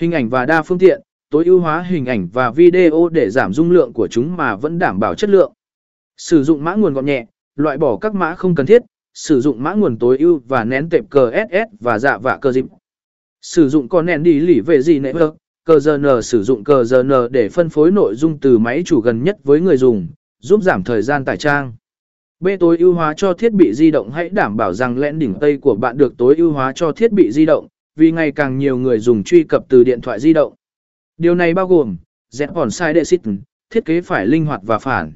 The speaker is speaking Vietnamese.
Hình ảnh và đa phương tiện, tối ưu hóa hình ảnh và video để giảm dung lượng của chúng mà vẫn đảm bảo chất lượng. Sử dụng mã nguồn gọn nhẹ, loại bỏ các mã không cần thiết, sử dụng mã nguồn tối ưu và nén tệp cờ SS và dạ vạ cờ dịp. Sử dụng con nén đi lỉ về gì nệ vợ, cờ GN sử dụng cờ GN để phân phối nội dung từ máy chủ gần nhất với người dùng, giúp giảm thời gian tải trang. B. Tối ưu hóa cho thiết bị di động hãy đảm bảo rằng lẽn đỉnh tây của bạn được tối ưu hóa cho thiết bị di động, vì ngày càng nhiều người dùng truy cập từ điện thoại di động. Điều này bao gồm, dẹp hòn sai đệ xít, thiết kế phải linh hoạt và phản.